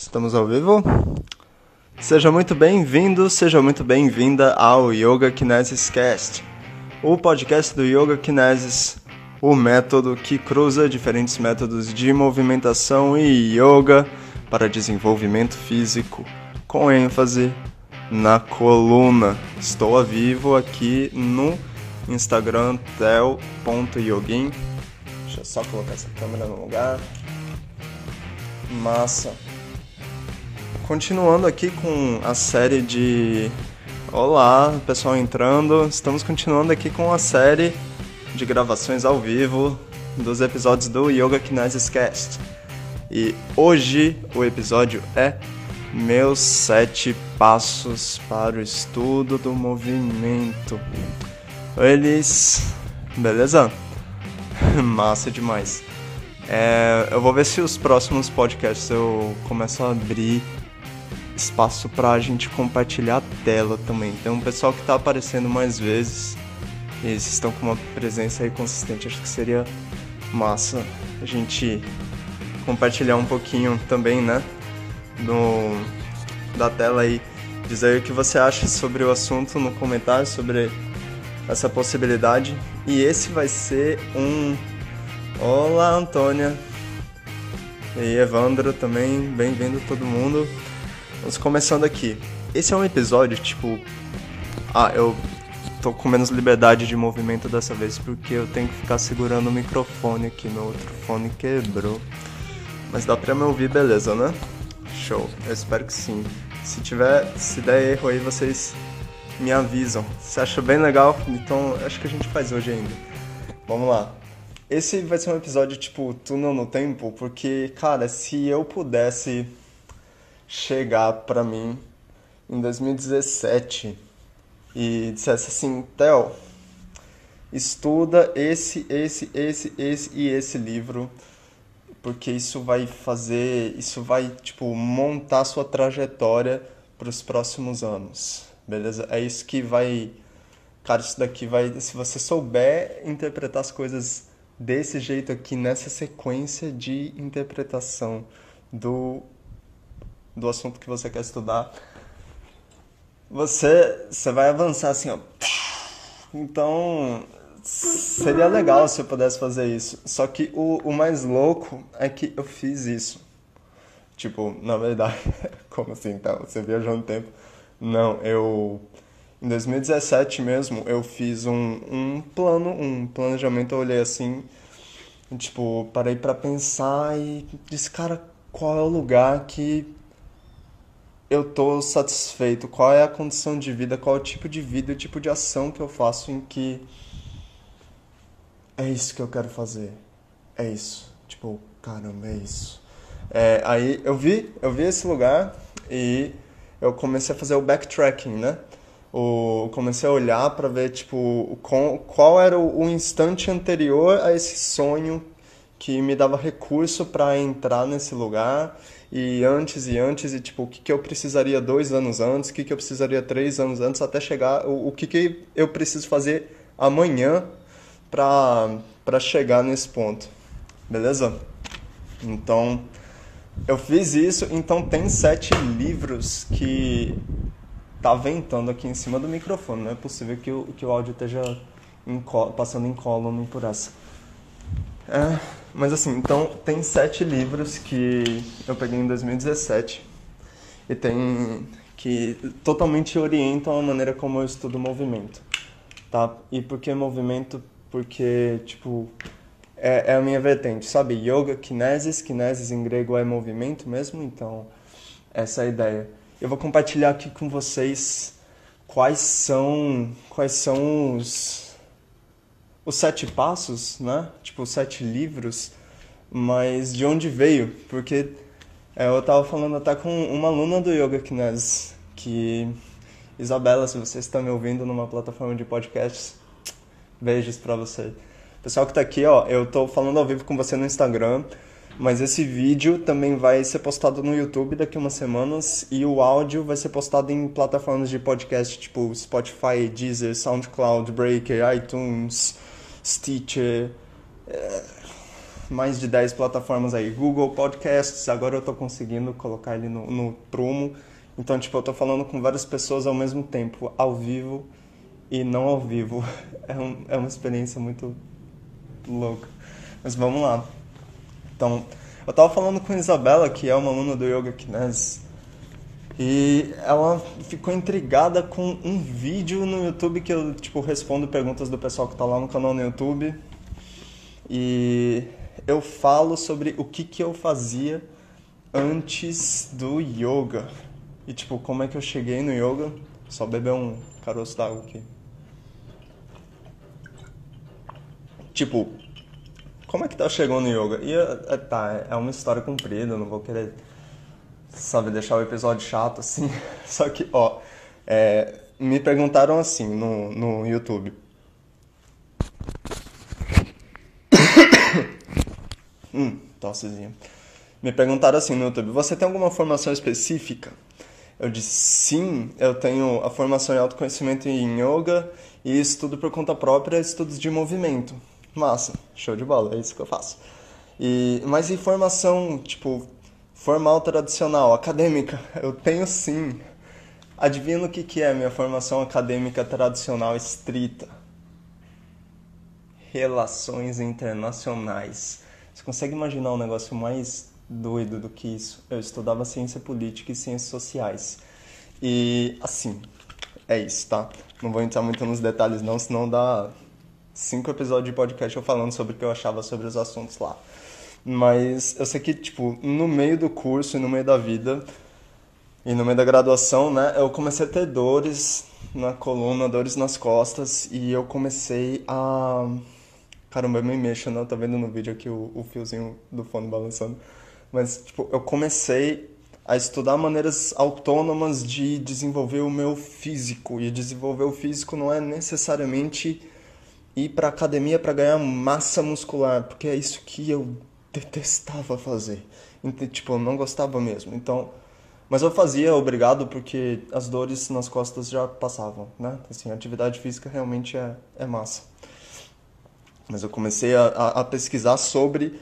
Estamos ao vivo? Seja muito bem-vindo, seja muito bem-vinda ao Yoga Kinesis Cast, o podcast do Yoga Kinesis, o método que cruza diferentes métodos de movimentação e yoga para desenvolvimento físico, com ênfase na coluna. Estou a vivo aqui no Instagram tel.yogin. Deixa eu só colocar essa câmera no lugar. Massa. Continuando aqui com a série de. Olá, pessoal entrando. Estamos continuando aqui com a série de gravações ao vivo dos episódios do Yoga Kinesis Cast. E hoje o episódio é Meus Sete Passos para o Estudo do Movimento. Eles. Beleza? Massa demais. É, eu vou ver se os próximos podcasts eu começo a abrir espaço para a gente compartilhar a tela também. Tem um pessoal que está aparecendo mais vezes e eles estão com uma presença aí consistente. Acho que seria massa a gente compartilhar um pouquinho também, né? No, da tela aí. Dizer o que você acha sobre o assunto no comentário, sobre essa possibilidade. E esse vai ser um. Olá, Antônia. E Evandro também, bem-vindo todo mundo. Vamos começando aqui. Esse é um episódio, tipo. Ah, eu tô com menos liberdade de movimento dessa vez porque eu tenho que ficar segurando o microfone aqui. Meu outro fone quebrou. Mas dá pra me ouvir, beleza, né? Show. Eu espero que sim. Se tiver, se der erro aí, vocês me avisam. Se acha bem legal, então acho que a gente faz hoje ainda. Vamos lá. Esse vai ser um episódio tipo túnel no tempo, porque, cara, se eu pudesse chegar para mim em 2017 e dissesse assim, Theo, estuda esse, esse, esse, esse e esse livro, porque isso vai fazer, isso vai tipo montar sua trajetória para os próximos anos, beleza? É isso que vai, cara, isso daqui vai, se você souber interpretar as coisas desse jeito aqui nessa sequência de interpretação do do assunto que você quer estudar, você, você vai avançar assim, ó. Então, seria legal se eu pudesse fazer isso. Só que o, o mais louco é que eu fiz isso. Tipo, na verdade, como assim, então? Você viajou no tempo? Não, eu... Em 2017 mesmo, eu fiz um, um plano, um planejamento, eu olhei assim, tipo, parei para pensar e disse, cara, qual é o lugar que eu tô satisfeito? Qual é a condição de vida? Qual é o tipo de vida, o tipo de ação que eu faço em que é isso que eu quero fazer? É isso. Tipo, caramba, é isso. É, aí eu vi, eu vi esse lugar e eu comecei a fazer o backtracking, né? O, comecei a olhar para ver tipo qual, qual era o, o instante anterior a esse sonho que me dava recurso para entrar nesse lugar e antes e antes, e tipo, o que, que eu precisaria dois anos antes, o que, que eu precisaria três anos antes, até chegar, o, o que, que eu preciso fazer amanhã para chegar nesse ponto. Beleza? Então, eu fiz isso, então tem sete livros que tá ventando aqui em cima do microfone, não é possível que o, que o áudio esteja passando em column por essa. É, mas assim, então tem sete livros que eu peguei em 2017 e tem que totalmente orientam a maneira como eu estudo movimento, tá? E por que movimento? Porque, tipo, é, é a minha vertente, sabe? Yoga, kinesis, kinesis em grego é movimento mesmo, então essa é a ideia. Eu vou compartilhar aqui com vocês quais são, quais são os os sete passos, né? Tipo, os sete livros, mas de onde veio? Porque é, eu estava falando até com uma aluna do Yoga Kinesis, que Isabela, se você está me ouvindo numa plataforma de podcasts, beijos para você. Pessoal que está aqui, ó, eu estou falando ao vivo com você no Instagram, mas esse vídeo também vai ser postado no YouTube daqui umas semanas e o áudio vai ser postado em plataformas de podcast tipo Spotify, Deezer, SoundCloud, Breaker, iTunes, Stitcher, é, mais de 10 plataformas aí. Google Podcasts, agora eu tô conseguindo colocar ele no, no prumo. Então, tipo, eu tô falando com várias pessoas ao mesmo tempo, ao vivo e não ao vivo. É, um, é uma experiência muito louca. Mas vamos lá. Então, eu tava falando com Isabela, que é uma aluna do Yoga Kinesics, e ela ficou intrigada com um vídeo no YouTube que eu, tipo, respondo perguntas do pessoal que tá lá no canal no YouTube. E eu falo sobre o que que eu fazia antes do yoga. E, tipo, como é que eu cheguei no yoga. Só beber um caroço d'água aqui. Tipo, como é que tá chegando no yoga? E, tá, é uma história comprida, não vou querer sabe, deixar o episódio chato, assim. Só que, ó, é, me perguntaram assim no, no YouTube. hum, tossezinha. Me perguntaram assim no YouTube: Você tem alguma formação específica? Eu disse: Sim, eu tenho a formação em autoconhecimento em yoga e estudo por conta própria, estudos de movimento. Massa, show de bola, é isso que eu faço. E, mas em formação, tipo, Formal tradicional, acadêmica, eu tenho sim. Adivinha o que, que é minha formação acadêmica tradicional estrita? Relações internacionais. Você consegue imaginar um negócio mais doido do que isso? Eu estudava ciência política e ciências sociais. E assim, é isso, tá? Não vou entrar muito nos detalhes não, senão dá cinco episódios de podcast eu falando sobre o que eu achava sobre os assuntos lá. Mas eu sei que, tipo, no meio do curso e no meio da vida e no meio da graduação, né, eu comecei a ter dores na coluna, dores nas costas e eu comecei a. Caramba, eu me mexo, não? Tá vendo no vídeo aqui o, o fiozinho do fone balançando. Mas, tipo, eu comecei a estudar maneiras autônomas de desenvolver o meu físico. E desenvolver o físico não é necessariamente ir para academia para ganhar massa muscular, porque é isso que eu detestava fazer. Tipo, eu não gostava mesmo. Então, mas eu fazia obrigado porque as dores nas costas já passavam, né? Assim, a atividade física realmente é, é massa. Mas eu comecei a, a, a pesquisar sobre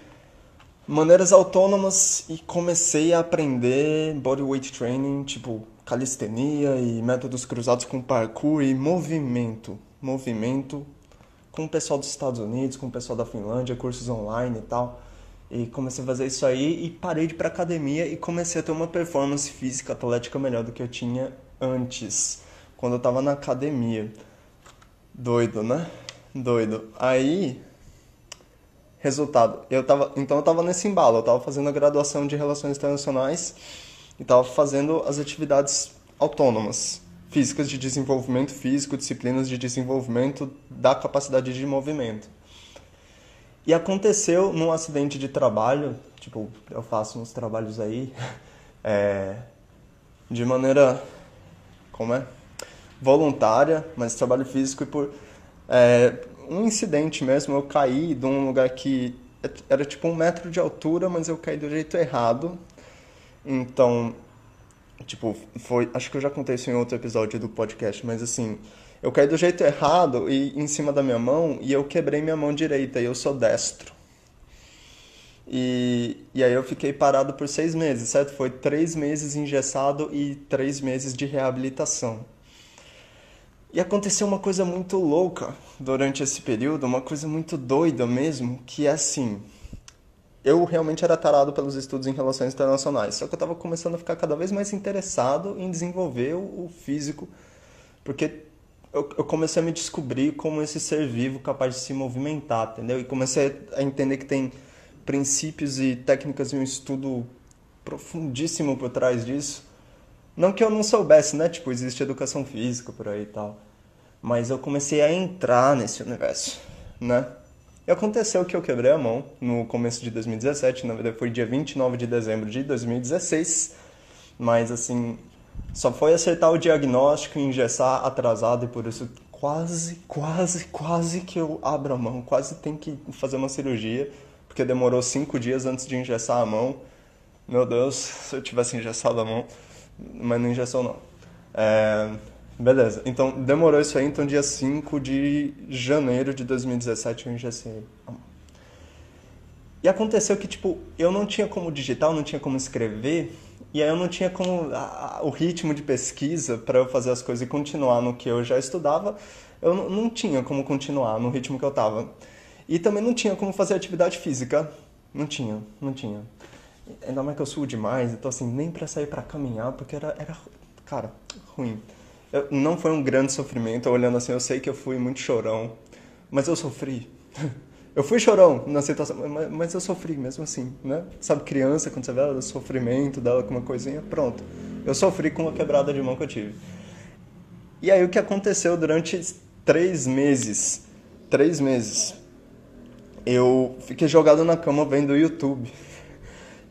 maneiras autônomas e comecei a aprender bodyweight training, tipo calistenia e métodos cruzados com parkour e movimento. Movimento com o pessoal dos Estados Unidos, com o pessoal da Finlândia, cursos online e tal. E comecei a fazer isso aí e parei de ir pra academia e comecei a ter uma performance física atlética melhor do que eu tinha antes, quando eu tava na academia. Doido, né? Doido. Aí, resultado, eu tava, então eu tava nesse embalo, eu tava fazendo a graduação de Relações Internacionais e tava fazendo as atividades autônomas, físicas de desenvolvimento físico, disciplinas de desenvolvimento da capacidade de movimento. E aconteceu num acidente de trabalho, tipo, eu faço uns trabalhos aí, é, de maneira, como é? Voluntária, mas trabalho físico e por é, um incidente mesmo, eu caí de um lugar que era tipo um metro de altura, mas eu caí do jeito errado. Então, tipo, foi, acho que eu já contei isso em outro episódio do podcast, mas assim, eu caí do jeito errado e em cima da minha mão e eu quebrei minha mão direita e eu sou destro. E, e aí eu fiquei parado por seis meses, certo? Foi três meses engessado e três meses de reabilitação. E aconteceu uma coisa muito louca durante esse período, uma coisa muito doida mesmo, que é assim. Eu realmente era tarado pelos estudos em relações internacionais, só que eu estava começando a ficar cada vez mais interessado em desenvolver o físico, porque eu, eu, comecei a me descobrir como esse ser vivo capaz de se movimentar, entendeu? E comecei a entender que tem princípios e técnicas e um estudo profundíssimo por trás disso. Não que eu não soubesse, né? Tipo, existe educação física por aí e tal. Mas eu comecei a entrar nesse universo, né? E aconteceu que eu quebrei a mão no começo de 2017, na verdade foi dia 29 de dezembro de 2016. Mas assim, só foi acertar o diagnóstico, engessar atrasado e por isso quase, quase, quase que eu abro a mão. Quase tem que fazer uma cirurgia, porque demorou cinco dias antes de engessar a mão. Meu Deus, se eu tivesse engessado a mão, mas não engessou não. É, beleza, então demorou isso aí, então dia 5 de janeiro de 2017 eu engessei a mão. E aconteceu que, tipo, eu não tinha como digitar, não tinha como escrever, e aí eu não tinha como a, o ritmo de pesquisa para eu fazer as coisas e continuar no que eu já estudava, eu não, tinha como continuar no ritmo que eu tava. E também não tinha como fazer atividade física. Não tinha, não tinha. Ainda mais que eu suo demais, então assim, nem para sair para caminhar, porque era, era cara, ruim. Eu, não foi um grande sofrimento, olhando assim, eu sei que eu fui muito chorão, mas eu sofri. Eu fui chorão na situação, mas, eu sofri mesmo assim, né? Sabe, criança, quando você vê o sofrimento dela com uma coisinha, pronto. Eu sofri com uma quebrada de mão que eu tive. E aí o que aconteceu durante três meses? Três meses. Eu fiquei jogado na cama vendo YouTube.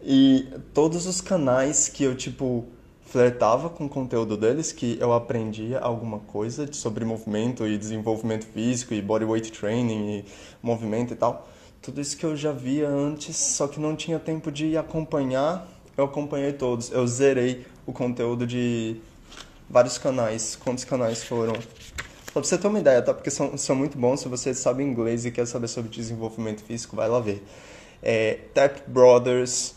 E todos os canais que eu, tipo, flertava com o conteúdo deles, que eu aprendia alguma coisa sobre movimento e desenvolvimento físico e bodyweight training e movimento e tal. Tudo isso que eu já via antes, só que não tinha tempo de acompanhar. Eu acompanhei todos. Eu zerei o conteúdo de vários canais. Quantos canais foram? Pra você ter uma ideia, tá? Porque são, são muito bons. Se você sabe inglês e quer saber sobre desenvolvimento físico, vai lá ver. É, Tap Brothers,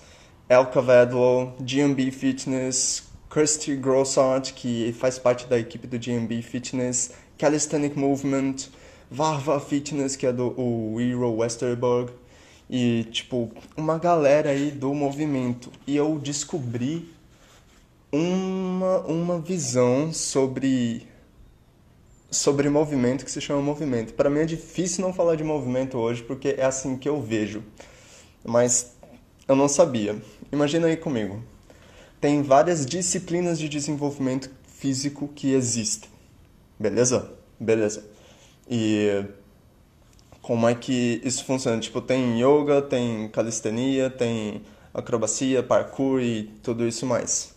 El Cavadlo, GMB Fitness, Kirsty Grossart, que faz parte da equipe do GMB Fitness, Calisthenic Movement, Varva Fitness, que é do o Hero Westerberg, e tipo, uma galera aí do movimento. E eu descobri uma, uma visão sobre sobre movimento que se chama movimento. Para mim é difícil não falar de movimento hoje porque é assim que eu vejo. Mas eu não sabia. Imagina aí comigo tem várias disciplinas de desenvolvimento físico que existem. Beleza? Beleza. E como é que isso funciona? Tipo, tem yoga, tem calistenia, tem acrobacia, parkour e tudo isso mais.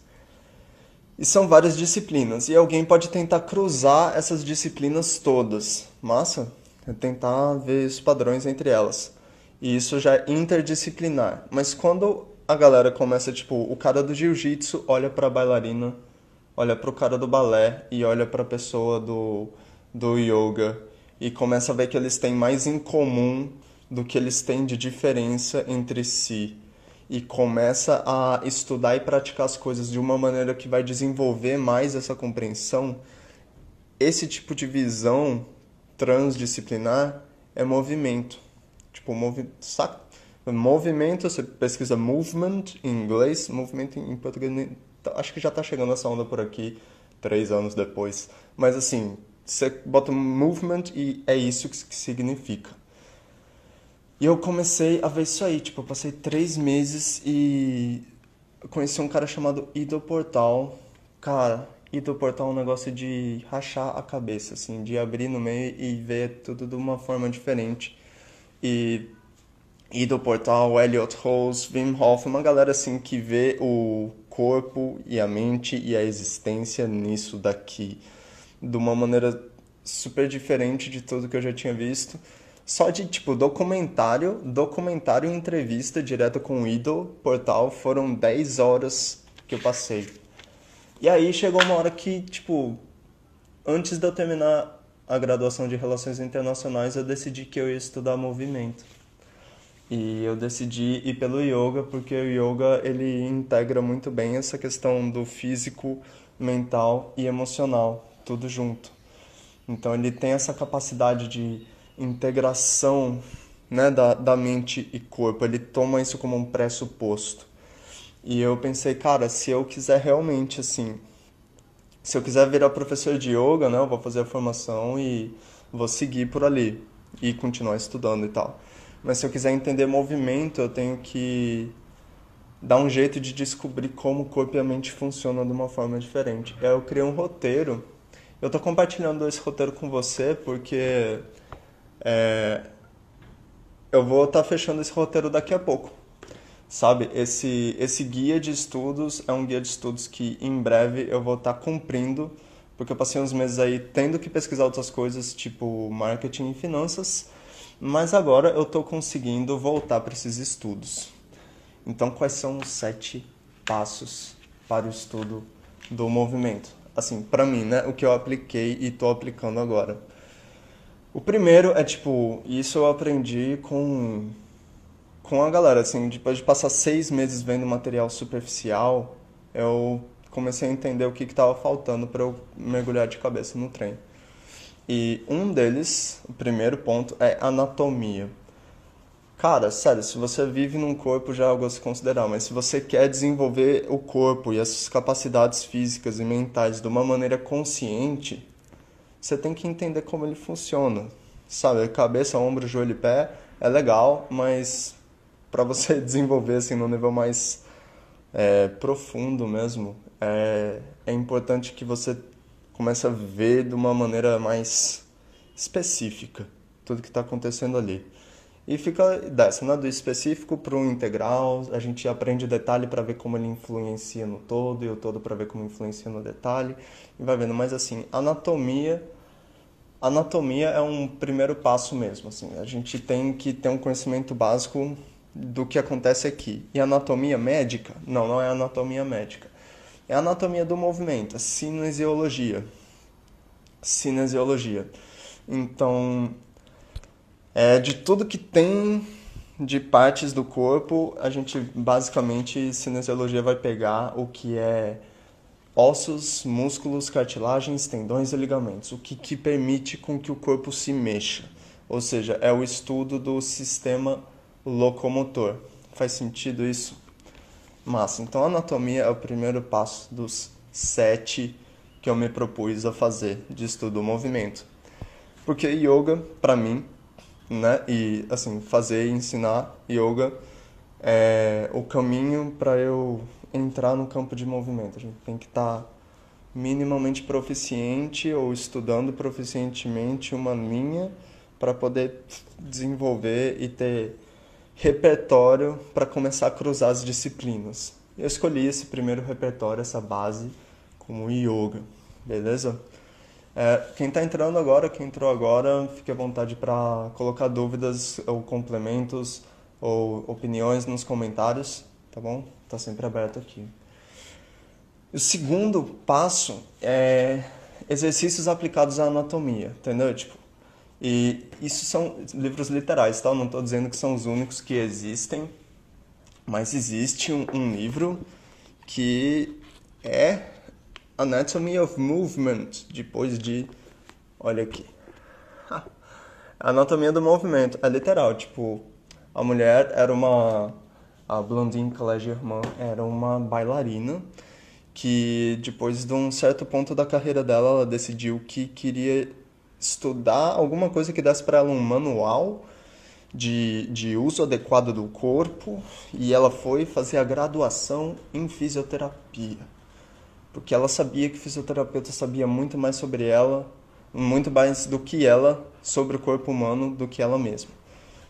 E são várias disciplinas. E alguém pode tentar cruzar essas disciplinas todas. Massa? É tentar ver os padrões entre elas. E isso já é interdisciplinar. Mas quando a galera começa, tipo, o cara do jiu-jitsu olha pra bailarina, olha pro cara do balé e olha pra pessoa do, do yoga e começa a ver que eles têm mais em comum do que eles têm de diferença entre si. E começa a estudar e praticar as coisas de uma maneira que vai desenvolver mais essa compreensão. Esse tipo de visão transdisciplinar é movimento. Tipo, movi saca? Movimento, você pesquisa movement em inglês, movimento em português, tá, acho que já está chegando essa onda por aqui, três anos depois. Mas assim, você bota movement e é isso que significa. E eu comecei a ver isso aí, tipo, eu passei três meses e conheci um cara chamado Ido Portal. Cara, Ido Portal é um negócio de rachar a cabeça, assim, de abrir no meio e ver tudo de uma forma diferente. E e do portal Elliot Rose, Wim Hof, uma galera assim que vê o corpo e a mente e a existência nisso daqui de uma maneira super diferente de tudo que eu já tinha visto. Só de tipo documentário, documentário e entrevista direto com o Idol Portal foram 10 horas que eu passei. E aí chegou uma hora que, tipo, antes de eu terminar a graduação de Relações Internacionais, eu decidi que eu ia estudar movimento. E eu decidi ir pelo yoga porque o yoga ele integra muito bem essa questão do físico, mental e emocional, tudo junto. Então ele tem essa capacidade de integração né, da, da mente e corpo, ele toma isso como um pressuposto. E eu pensei, cara, se eu quiser realmente assim, se eu quiser virar professor de yoga, né, eu vou fazer a formação e vou seguir por ali e continuar estudando e tal. Mas se eu quiser entender movimento, eu tenho que dar um jeito de descobrir como o corpo e a mente funcionam de uma forma diferente. Eu criei um roteiro. Eu estou compartilhando esse roteiro com você porque é, eu vou estar tá fechando esse roteiro daqui a pouco. Sabe, esse, esse guia de estudos é um guia de estudos que em breve eu vou estar tá cumprindo, porque eu passei uns meses aí tendo que pesquisar outras coisas, tipo marketing e finanças, mas agora eu estou conseguindo voltar para esses estudos. Então, quais são os sete passos para o estudo do movimento? Assim, para mim, né? O que eu apliquei e estou aplicando agora. O primeiro é tipo, isso eu aprendi com com a galera, assim, depois de passar seis meses vendo material superficial, eu comecei a entender o que estava faltando para eu mergulhar de cabeça no trem. E um deles, o primeiro ponto, é anatomia. Cara, sério, se você vive num corpo já é algo a se considerar, mas se você quer desenvolver o corpo e as suas capacidades físicas e mentais de uma maneira consciente, você tem que entender como ele funciona. Sabe, cabeça, ombro, joelho e pé é legal, mas para você desenvolver assim no nível mais é, profundo mesmo, é, é importante que você comece a ver de uma maneira mais específica tudo que está acontecendo ali. E fica dessa, né? do específico para o integral, a gente aprende o detalhe para ver como ele influencia no todo, e o todo para ver como influencia no detalhe, e vai vendo. Mas assim, anatomia, anatomia é um primeiro passo mesmo, assim, a gente tem que ter um conhecimento básico do que acontece aqui. E anatomia médica? Não, não é anatomia médica. É anatomia do movimento, a cinesiologia. Cinesiologia. Então, é, de tudo que tem de partes do corpo, a gente basicamente, cinesiologia vai pegar o que é ossos, músculos, cartilagens, tendões e ligamentos, o que, que permite com que o corpo se mexa. Ou seja, é o estudo do sistema locomotor. Faz sentido isso? Massa. Então, a anatomia é o primeiro passo dos sete que eu me propus a fazer de estudo do movimento. Porque yoga, para mim, né? E assim, fazer e ensinar yoga é o caminho para eu entrar no campo de movimento. A gente tem que estar tá minimamente proficiente ou estudando proficientemente uma linha para poder desenvolver e ter repertório para começar a cruzar as disciplinas. Eu escolhi esse primeiro repertório, essa base, como yoga, beleza? É, quem está entrando agora, quem entrou agora, fique à vontade para colocar dúvidas ou complementos ou opiniões nos comentários, tá bom? Está sempre aberto aqui. O segundo passo é exercícios aplicados à anatomia, entendeu? Tipo, e isso são livros literais, tá? Eu não estou dizendo que são os únicos que existem, mas existe um, um livro que é Anatomy of Movement, depois de. Olha aqui. Anatomia do movimento. É literal, tipo, a mulher era uma. A Blondine Calais-Germain era uma bailarina que, depois de um certo ponto da carreira dela, ela decidiu que queria estudar alguma coisa que desse para ela um manual de, de uso adequado do corpo e ela foi fazer a graduação em fisioterapia porque ela sabia que o fisioterapeuta sabia muito mais sobre ela, muito mais do que ela sobre o corpo humano do que ela mesma,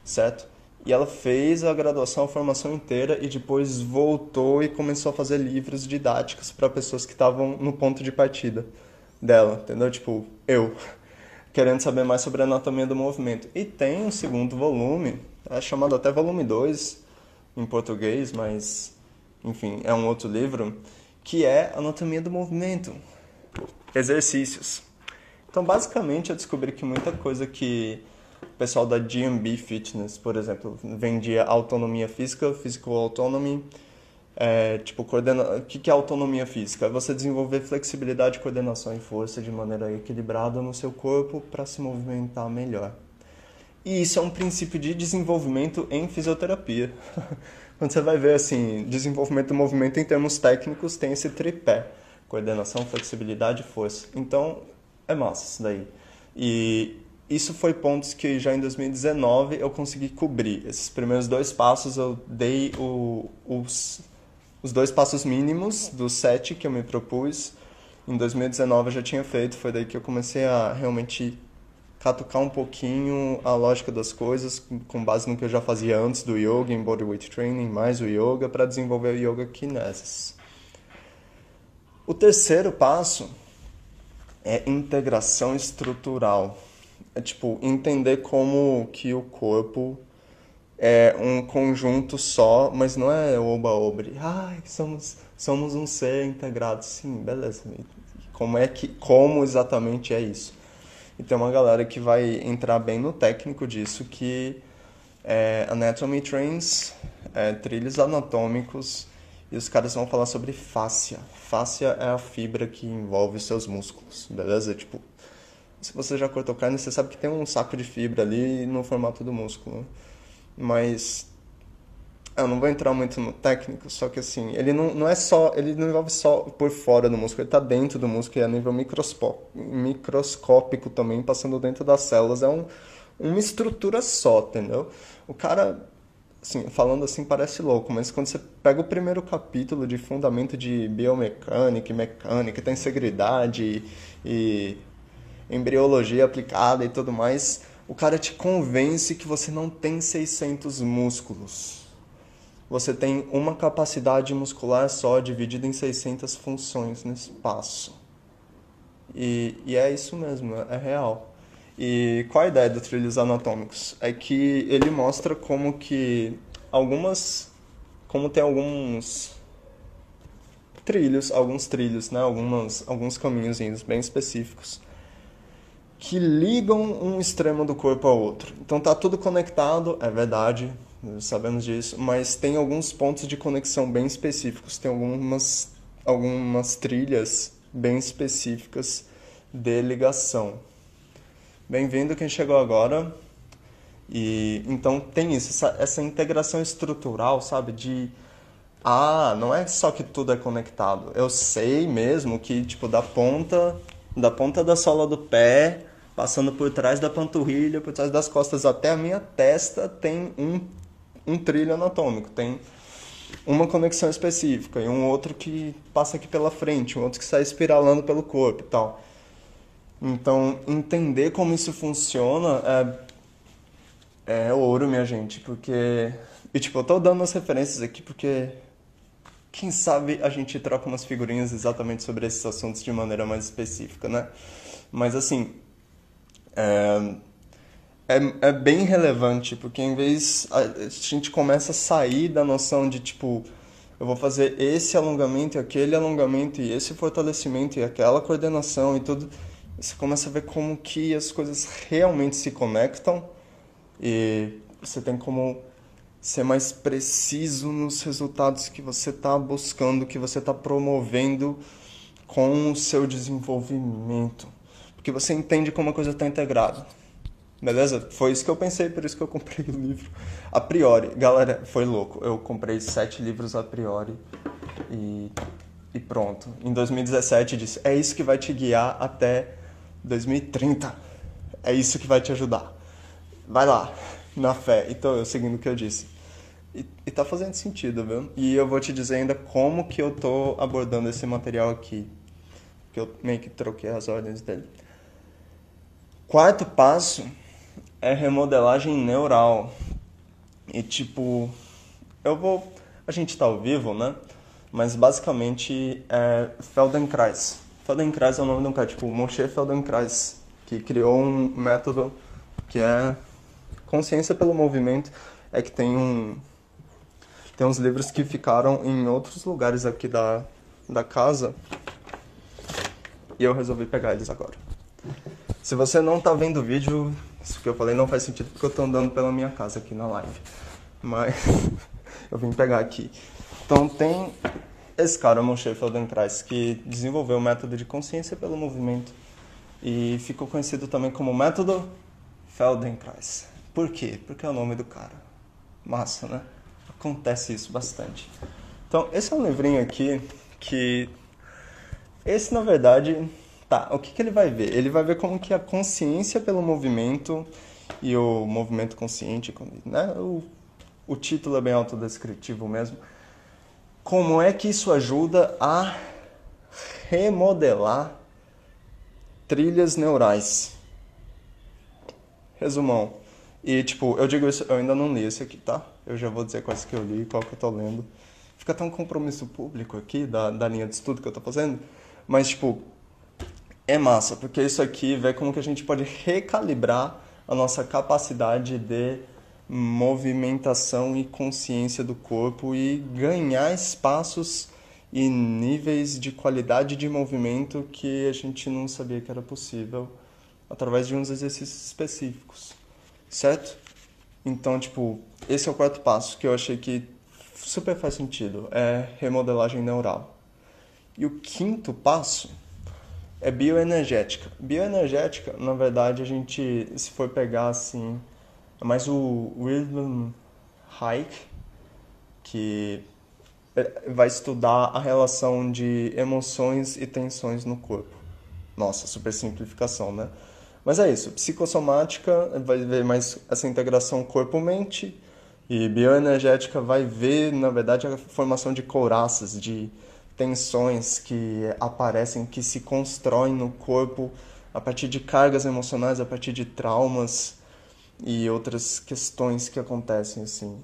certo? E ela fez a graduação, a formação inteira e depois voltou e começou a fazer livros didáticos para pessoas que estavam no ponto de partida dela, entendeu? Tipo, eu, querendo saber mais sobre a anatomia do movimento. E tem um segundo volume, é chamado até volume 2 em português, mas enfim, é um outro livro que é anatomia do movimento, exercícios. Então, basicamente, eu descobri que muita coisa que o pessoal da GMB Fitness, por exemplo, vendia autonomia física, physical autonomy, é, tipo, coordena... o que é autonomia física? É você desenvolver flexibilidade, coordenação e força de maneira equilibrada no seu corpo para se movimentar melhor. E isso é um princípio de desenvolvimento em fisioterapia. Quando você vai ver assim, desenvolvimento do movimento em termos técnicos tem esse tripé: coordenação, flexibilidade e força. Então, é massa isso daí. E isso foi pontos que já em 2019 eu consegui cobrir. Esses primeiros dois passos eu dei o, os, os dois passos mínimos dos sete que eu me propus. Em 2019 eu já tinha feito, foi daí que eu comecei a realmente catucar um pouquinho a lógica das coisas com base no que eu já fazia antes do yoga, em bodyweight training, mais o yoga, para desenvolver o yoga kinesis. O terceiro passo é integração estrutural. É tipo entender como que o corpo é um conjunto só, mas não é oba-obre. Ai, somos somos um ser integrado. Sim, beleza. Como é que como exatamente é isso? E tem uma galera que vai entrar bem no técnico disso, que é Anatomy Trains, é, trilhos anatômicos, e os caras vão falar sobre fáscia. Fáscia é a fibra que envolve os seus músculos, beleza? Tipo, se você já cortou carne, você sabe que tem um saco de fibra ali no formato do músculo. Né? Mas eu não vou entrar muito no técnico, só que assim, ele não, não é só, ele não envolve só por fora do músculo, ele está dentro do músculo e é a nível microscópico também, passando dentro das células. É um, uma estrutura só, entendeu? O cara, assim, falando assim parece louco, mas quando você pega o primeiro capítulo de fundamento de biomecânica mecânica, tem integridade e, e embriologia aplicada e tudo mais, o cara te convence que você não tem 600 músculos você tem uma capacidade muscular só dividida em 600 funções no espaço. E, e é isso mesmo, é real. E qual a ideia do trilhos anatômicos? É que ele mostra como que algumas como tem alguns trilhos, alguns trilhos, né, algumas alguns caminhos bem específicos que ligam um extremo do corpo ao outro. Então tá tudo conectado, é verdade, sabemos disso, mas tem alguns pontos de conexão bem específicos, tem algumas, algumas trilhas bem específicas de ligação. Bem-vindo quem chegou agora. E então tem isso, essa, essa integração estrutural, sabe, de ah, não é só que tudo é conectado. Eu sei mesmo que tipo da ponta da ponta da sola do pé, passando por trás da panturrilha, por trás das costas até a minha testa tem um um trilho anatômico, tem uma conexão específica e um outro que passa aqui pela frente, um outro que sai espiralando pelo corpo e tal. Então, entender como isso funciona é, é ouro, minha gente, porque. E tipo, eu tô dando as referências aqui porque. Quem sabe a gente troca umas figurinhas exatamente sobre esses assuntos de maneira mais específica, né? Mas assim. É é, é bem relevante, porque em vez a, a gente começa a sair da noção de tipo, eu vou fazer esse alongamento e aquele alongamento e esse fortalecimento e aquela coordenação e tudo, você começa a ver como que as coisas realmente se conectam e você tem como ser mais preciso nos resultados que você está buscando, que você está promovendo com o seu desenvolvimento. Porque você entende como a coisa está integrada. Beleza? Foi isso que eu pensei, por isso que eu comprei o livro. A priori, galera, foi louco. Eu comprei sete livros a priori e, e pronto. Em 2017 disse: é isso que vai te guiar até 2030. É isso que vai te ajudar. Vai lá, na fé. Então eu seguindo o que eu disse. E, e tá fazendo sentido, viu? E eu vou te dizer ainda como que eu tô abordando esse material aqui. Que eu meio que troquei as ordens dele. Quarto passo é remodelagem neural. E tipo, eu vou. A gente tá ao vivo, né? Mas basicamente é Feldenkrais. Feldenkrais é o nome de um cara, tipo, Moshe Feldenkrais, que criou um método que é consciência pelo movimento. É que tem um. Tem uns livros que ficaram em outros lugares aqui da, da casa. E eu resolvi pegar eles agora. Se você não tá vendo o vídeo, isso que eu falei não faz sentido porque eu tô andando pela minha casa aqui na live. Mas eu vim pegar aqui. Então tem esse cara, Moshe Feldenkrais, que desenvolveu o método de consciência pelo movimento e ficou conhecido também como método Feldenkrais. Por quê? Porque é o nome do cara. Massa, né? Acontece isso bastante. Então, esse é um livrinho aqui que esse na verdade Tá, o que, que ele vai ver? Ele vai ver como que a consciência pelo movimento e o movimento consciente, né? o, o título é bem autodescritivo mesmo, como é que isso ajuda a remodelar trilhas neurais. Resumão. E, tipo, eu digo isso, eu ainda não li esse aqui, tá? Eu já vou dizer quais que eu li e qual que eu tô lendo. Fica até um compromisso público aqui da, da linha de estudo que eu tô fazendo. Mas, tipo, é massa, porque isso aqui vê como que a gente pode recalibrar a nossa capacidade de movimentação e consciência do corpo e ganhar espaços e níveis de qualidade de movimento que a gente não sabia que era possível através de uns exercícios específicos, certo? Então, tipo, esse é o quarto passo que eu achei que super faz sentido, é remodelagem neural. E o quinto passo é bioenergética. Bioenergética, na verdade, a gente, se for pegar assim, é mais o Wilhelm Reich, que é, vai estudar a relação de emoções e tensões no corpo. Nossa, super simplificação, né? Mas é isso, psicossomática vai ver mais essa integração corpo-mente e bioenergética vai ver, na verdade, a formação de couraças, de tensões que aparecem, que se constroem no corpo a partir de cargas emocionais, a partir de traumas e outras questões que acontecem assim.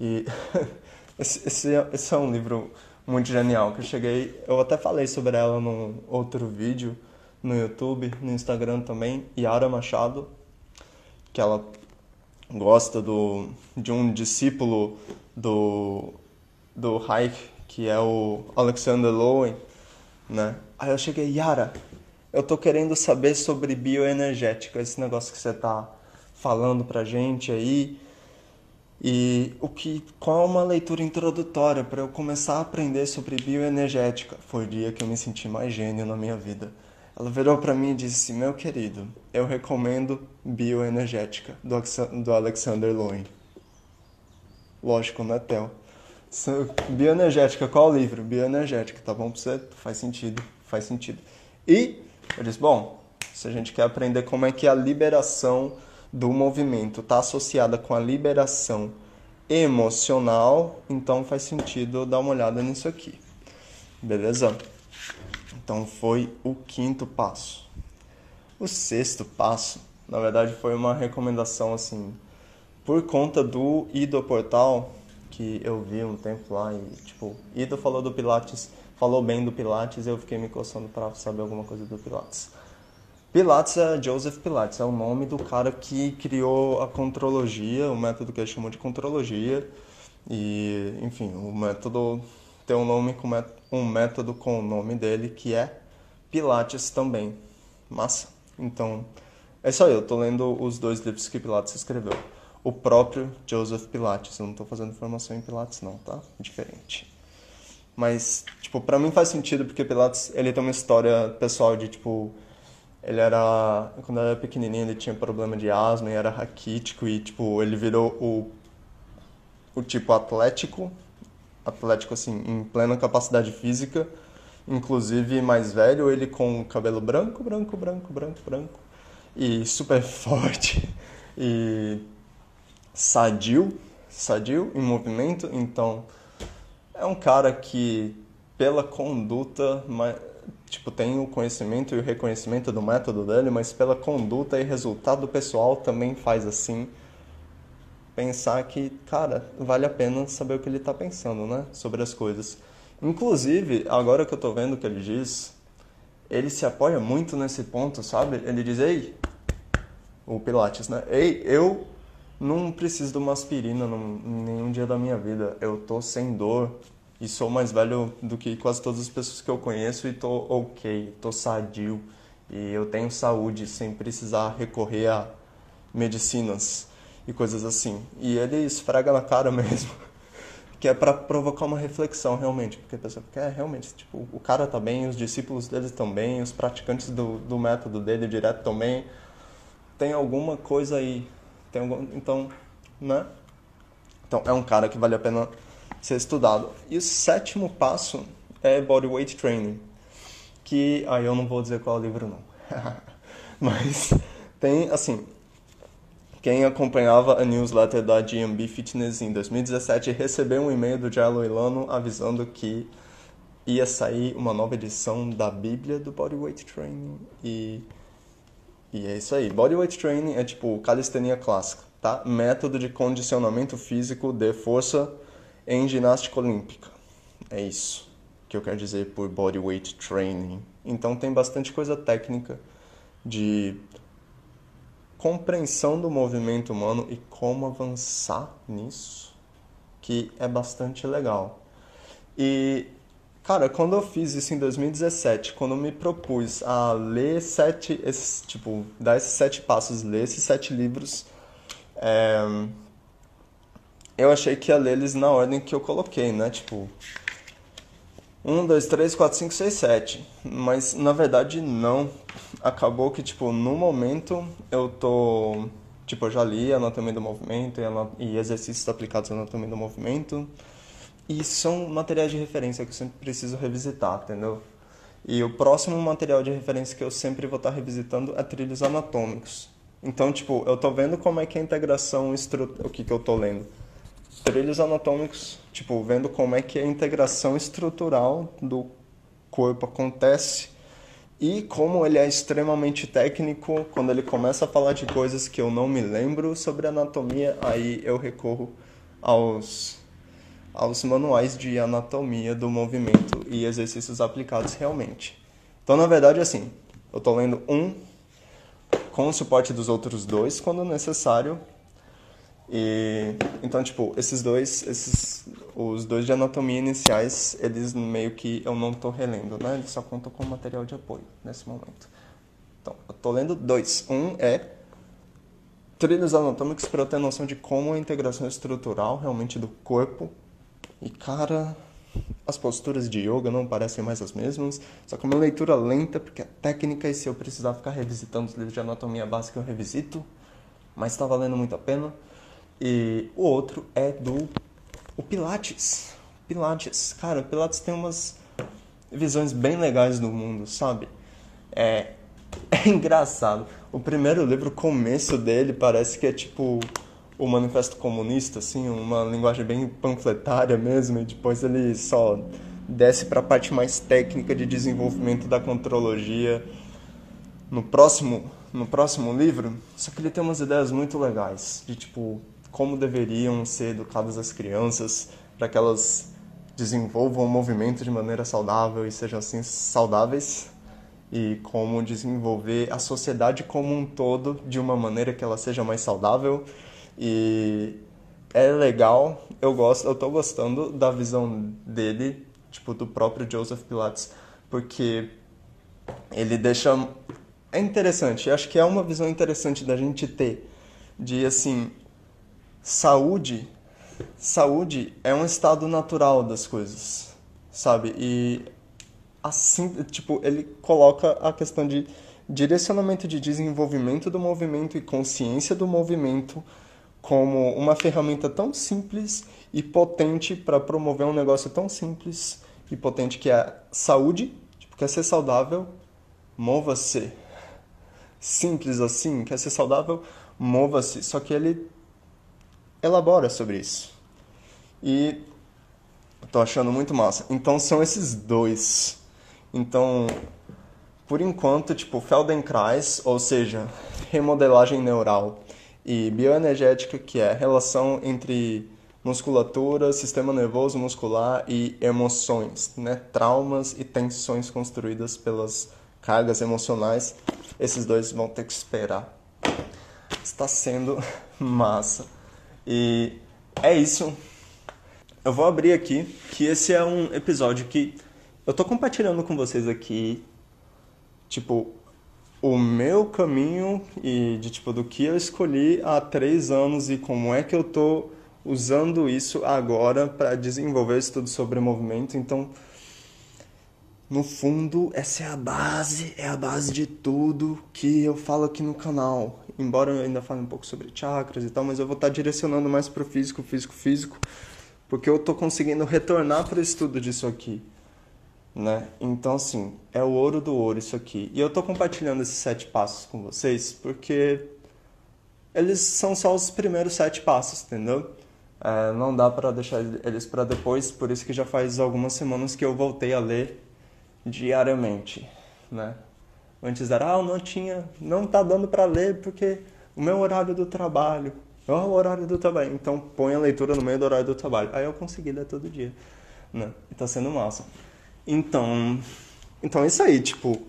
E esse, esse, esse é um livro muito genial que eu cheguei, eu até falei sobre ela num outro vídeo no YouTube, no Instagram também, Yara Machado, que ela gosta do, de um discípulo do, do Reich, que é o Alexander Lowen, né? Aí eu cheguei, Yara, eu tô querendo saber sobre bioenergética, esse negócio que você tá falando pra gente aí. E o que qual é uma leitura introdutória para eu começar a aprender sobre bioenergética? Foi o dia que eu me senti mais gênio na minha vida. Ela virou para mim e disse: Meu querido, eu recomendo Bioenergética, do Alexander Lowen. Lógico, né, Theo? Bioenergética, qual o livro? Bioenergética, tá bom pra você? Faz sentido, faz sentido. E eu disse: Bom, se a gente quer aprender como é que a liberação do movimento está associada com a liberação emocional, então faz sentido dar uma olhada nisso aqui. Beleza? Então foi o quinto passo. O sexto passo, na verdade, foi uma recomendação assim, por conta do Ido Portal, que eu vi um tempo lá e, tipo, Ido falou do Pilates, falou bem do Pilates e eu fiquei me coçando para saber alguma coisa do Pilates. Pilates é Joseph Pilates, é o nome do cara que criou a contrologia, o método que ele chamou de contrologia. E, enfim, o método tem um nome com um método com o nome dele que é Pilates também. Massa. Então, é só eu, tô lendo os dois livros que Pilates escreveu. O próprio Joseph Pilates, eu não tô fazendo formação em Pilates não, tá? Diferente. Mas, tipo, para mim faz sentido porque Pilates, ele tem uma história pessoal de, tipo, ele era, quando ele era pequenininho, ele tinha problema de asma e era raquítico e, tipo, ele virou o, o tipo atlético atlético assim em plena capacidade física, inclusive mais velho, ele com cabelo branco, branco, branco, branco, branco e super forte e sadio, sadio em movimento, então é um cara que pela conduta, tipo, tem o conhecimento e o reconhecimento do método dele, mas pela conduta e resultado pessoal também faz assim pensar que, cara, vale a pena saber o que ele está pensando, né? Sobre as coisas. Inclusive, agora que eu estou vendo o que ele diz, ele se apoia muito nesse ponto, sabe? Ele diz, ei, o Pilates, né? Ei, eu não preciso de uma aspirina em nenhum dia da minha vida. Eu tô sem dor e sou mais velho do que quase todas as pessoas que eu conheço e tô ok, tô sadio e eu tenho saúde sem precisar recorrer a medicinas e coisas assim. E ele esfrega na cara mesmo. que é para provocar uma reflexão realmente, porque a pessoa quer realmente, tipo, o cara tá bem, os discípulos dele estão bem, os praticantes do, do método dele direto também. Tem alguma coisa aí. Tem algum, então, né? Então, é um cara que vale a pena ser estudado. E o sétimo passo é Bodyweight Training, que aí eu não vou dizer qual é livro não. Mas tem assim, quem acompanhava a newsletter da GMB Fitness em 2017 recebeu um e-mail do Jello Ilano avisando que ia sair uma nova edição da Bíblia do Bodyweight Training e e é isso aí. Bodyweight Training é tipo calistenia clássica, tá? Método de condicionamento físico de força em ginástica olímpica. É isso que eu quero dizer por Bodyweight Training. Então tem bastante coisa técnica de compreensão do movimento humano e como avançar nisso, que é bastante legal. E, cara, quando eu fiz isso em 2017, quando eu me propus a ler sete, esses, tipo, dar esses sete passos, ler esses sete livros, é, eu achei que ia ler eles na ordem que eu coloquei, né? Tipo, 1, 2, 3, 4, 5, 6, 7. Mas na verdade não. Acabou que, tipo, no momento eu tô. Tipo, eu já li Anatomia do Movimento e exercícios aplicados à Anatomia do Movimento. E são materiais de referência que eu sempre preciso revisitar, entendeu? E o próximo material de referência que eu sempre vou estar revisitando é trilhos anatômicos. Então, tipo, eu tô vendo como é que é a integração estrutural. O que que eu tô lendo? Trilhos anatômicos, tipo, vendo como é que a integração estrutural do corpo acontece e como ele é extremamente técnico quando ele começa a falar de coisas que eu não me lembro sobre anatomia, aí eu recorro aos aos manuais de anatomia do movimento e exercícios aplicados realmente. Então, na verdade, assim, eu estou lendo um com o suporte dos outros dois quando necessário. E então, tipo, esses dois, esses os dois de anatomia iniciais, eles meio que eu não estou relendo, né? Eles só contam com material de apoio nesse momento. Então, eu estou lendo dois. Um é trilhos anatômicos para eu ter noção de como a integração estrutural realmente do corpo e cara, as posturas de yoga não parecem mais as mesmas, só que é uma leitura lenta, porque é técnica, e se eu precisar ficar revisitando os livros de anatomia básica, eu revisito, mas está valendo muito a pena. E o outro é do o Pilates. Pilates, cara, o Pilates tem umas visões bem legais do mundo, sabe? É, é engraçado. O primeiro livro, o começo dele, parece que é tipo o Manifesto Comunista, assim, uma linguagem bem panfletária mesmo, e depois ele só desce para a parte mais técnica de desenvolvimento da contrologia no próximo no próximo livro, só que ele tem umas ideias muito legais de tipo como deveriam ser educadas as crianças para que elas desenvolvam o movimento de maneira saudável e sejam assim saudáveis e como desenvolver a sociedade como um todo de uma maneira que ela seja mais saudável e é legal, eu gosto, eu tô gostando da visão dele, tipo, do próprio Joseph Pilates, porque ele deixa. É interessante, acho que é uma visão interessante da gente ter, de assim, saúde. Saúde é um estado natural das coisas, sabe? E assim, tipo, ele coloca a questão de direcionamento de desenvolvimento do movimento e consciência do movimento como uma ferramenta tão simples e potente para promover um negócio tão simples e potente que é a saúde, tipo, quer ser saudável, mova-se. Simples assim, quer ser saudável, mova-se. Só que ele elabora sobre isso. E tô achando muito massa. Então são esses dois. Então, por enquanto, tipo, Feldenkrais, ou seja, remodelagem neural e bioenergética, que é a relação entre musculatura, sistema nervoso muscular e emoções, né? Traumas e tensões construídas pelas cargas emocionais. Esses dois vão ter que esperar. Está sendo massa. E é isso. Eu vou abrir aqui que esse é um episódio que eu tô compartilhando com vocês aqui, tipo, o meu caminho e de tipo do que eu escolhi há três anos e como é que eu tô usando isso agora para desenvolver estudo sobre movimento. Então, no fundo, essa é a base, é a base de tudo que eu falo aqui no canal. Embora eu ainda fale um pouco sobre chakras e tal, mas eu vou estar tá direcionando mais para o físico, físico, físico, porque eu estou conseguindo retornar para o estudo disso aqui né? Então, assim, é o ouro do ouro isso aqui. E eu tô compartilhando esses sete passos com vocês porque eles são só os primeiros sete passos, entendeu? É, não dá para deixar eles para depois, por isso que já faz algumas semanas que eu voltei a ler diariamente, né? Antes era, ah, não tinha, não tá dando para ler porque o meu horário do trabalho, oh, o horário do trabalho, então põe a leitura no meio do horário do trabalho. Aí eu consegui ler todo dia, né? E tá sendo massa. Então, então é isso aí, tipo,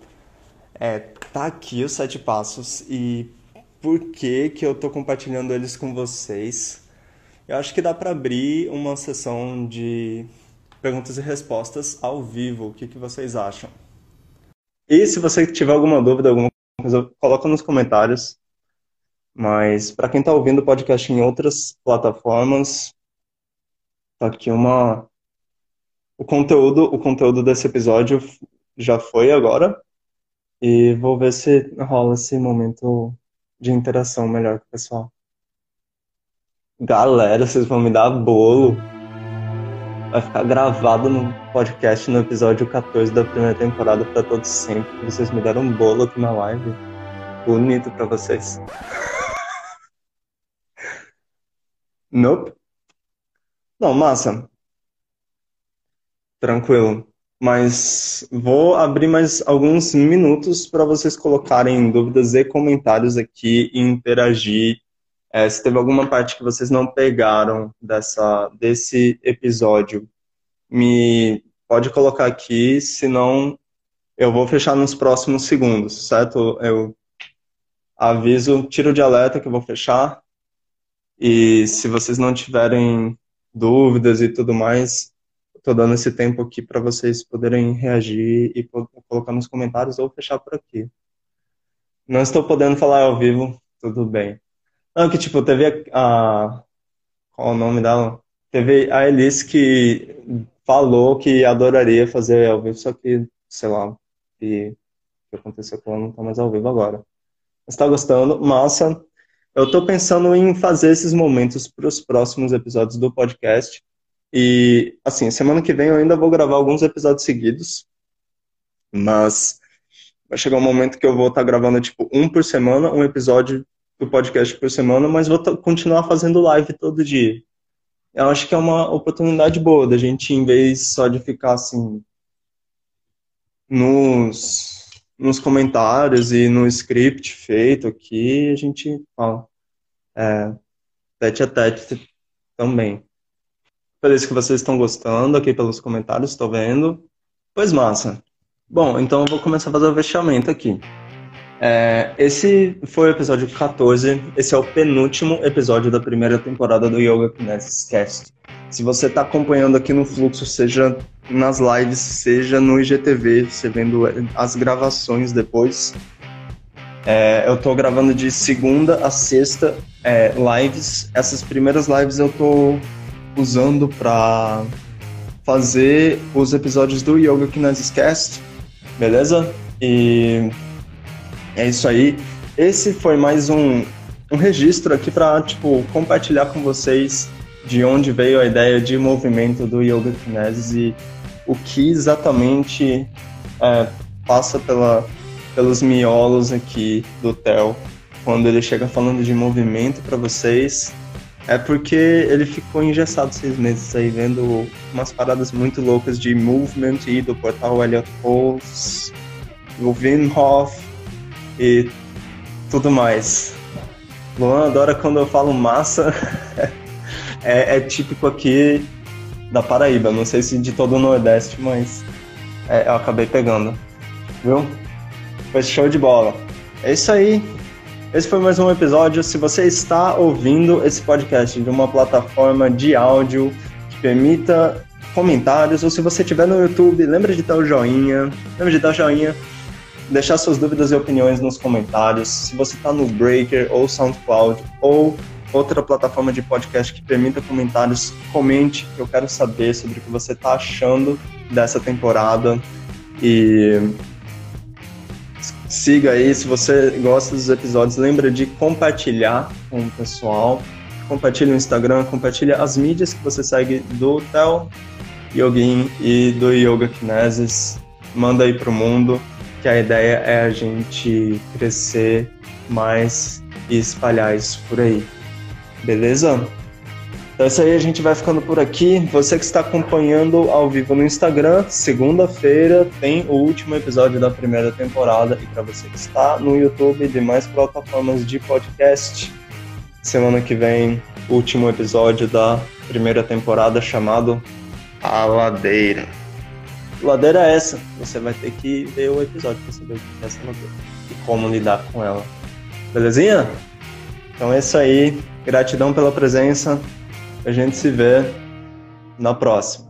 é, tá aqui os sete passos e por que que eu tô compartilhando eles com vocês? Eu acho que dá para abrir uma sessão de perguntas e respostas ao vivo. O que, que vocês acham? E se você tiver alguma dúvida, alguma coisa, coloca nos comentários. Mas para quem está ouvindo o podcast em outras plataformas, tá aqui uma. O conteúdo, o conteúdo desse episódio já foi agora. E vou ver se rola esse momento de interação melhor com o pessoal. Galera, vocês vão me dar bolo. Vai ficar gravado no podcast no episódio 14 da primeira temporada para todos sempre. Vocês me deram um bolo aqui na live. Bonito para vocês. Nope. Não, massa. Tranquilo. Mas vou abrir mais alguns minutos para vocês colocarem dúvidas e comentários aqui e interagir. É, se teve alguma parte que vocês não pegaram dessa, desse episódio, me pode colocar aqui, senão eu vou fechar nos próximos segundos, certo? Eu aviso, tiro de alerta que eu vou fechar. E se vocês não tiverem dúvidas e tudo mais, estou dando esse tempo aqui para vocês poderem reagir e colocar nos comentários ou fechar por aqui. Não estou podendo falar ao vivo, tudo bem. Não, que tipo, teve a, qual o nome dela? Teve a Elis que falou que adoraria fazer ao vivo, só que, sei lá, que, que aconteceu com ela não está mais ao vivo agora. Está gostando? Massa. Eu estou pensando em fazer esses momentos para os próximos episódios do podcast. E, assim, semana que vem eu ainda vou gravar alguns episódios seguidos. Mas vai chegar um momento que eu vou estar tá gravando, tipo, um por semana, um episódio do podcast por semana, mas vou continuar fazendo live todo dia. Eu acho que é uma oportunidade boa da gente, em vez só de ficar, assim, nos nos comentários e no script feito aqui, a gente fala é, tete a tete também. Feliz que vocês estão gostando aqui pelos comentários, estou vendo. Pois massa. Bom, então eu vou começar a fazer o fechamento aqui. É, esse foi o episódio 14. Esse é o penúltimo episódio da primeira temporada do Yoga Kinesis Cast. Se você está acompanhando aqui no fluxo, seja nas lives, seja no IGTV, você vendo as gravações depois. É, eu estou gravando de segunda a sexta é, lives. Essas primeiras lives eu estou usando para fazer os episódios do Yoga Kinesis Cast, beleza? E é isso aí. Esse foi mais um, um registro aqui para tipo compartilhar com vocês de onde veio a ideia de movimento do Yoga Kinesis e o que exatamente é, passa pela, pelos miolos aqui do Theo quando ele chega falando de movimento para vocês. É porque ele ficou engessado seis meses aí vendo umas paradas muito loucas de movement e do portal Elliot Pulse, do Wim Hof e tudo mais. Luan adora quando eu falo massa. é, é, típico aqui da Paraíba. Não sei se de todo o Nordeste, mas é, eu acabei pegando. Viu? Foi show de bola. É isso aí. Esse foi mais um episódio. Se você está ouvindo esse podcast de uma plataforma de áudio que permita comentários, ou se você estiver no YouTube, lembra de dar o joinha. Lembra de dar joinha. Deixar suas dúvidas e opiniões nos comentários. Se você está no Breaker ou SoundCloud ou outra plataforma de podcast que permita comentários, comente, eu quero saber sobre o que você está achando dessa temporada e siga aí, se você gosta dos episódios, lembra de compartilhar com o pessoal, compartilha no Instagram, compartilha as mídias que você segue do Tel Yogin e do Yoga Kinesis, manda aí pro mundo, que a ideia é a gente crescer mais e espalhar isso por aí. Beleza? Então é isso aí, a gente vai ficando por aqui. Você que está acompanhando ao vivo no Instagram, segunda-feira tem o último episódio da primeira temporada. E para você que está no YouTube e demais plataformas de podcast, semana que vem, último episódio da primeira temporada chamado A Ladeira. Ladeira é essa, você vai ter que ver o episódio para saber o que é essa ladeira e como lidar com ela. Belezinha? Então é isso aí. Gratidão pela presença. A gente se vê na próxima.